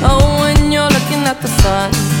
Oh, when you're looking at the sun.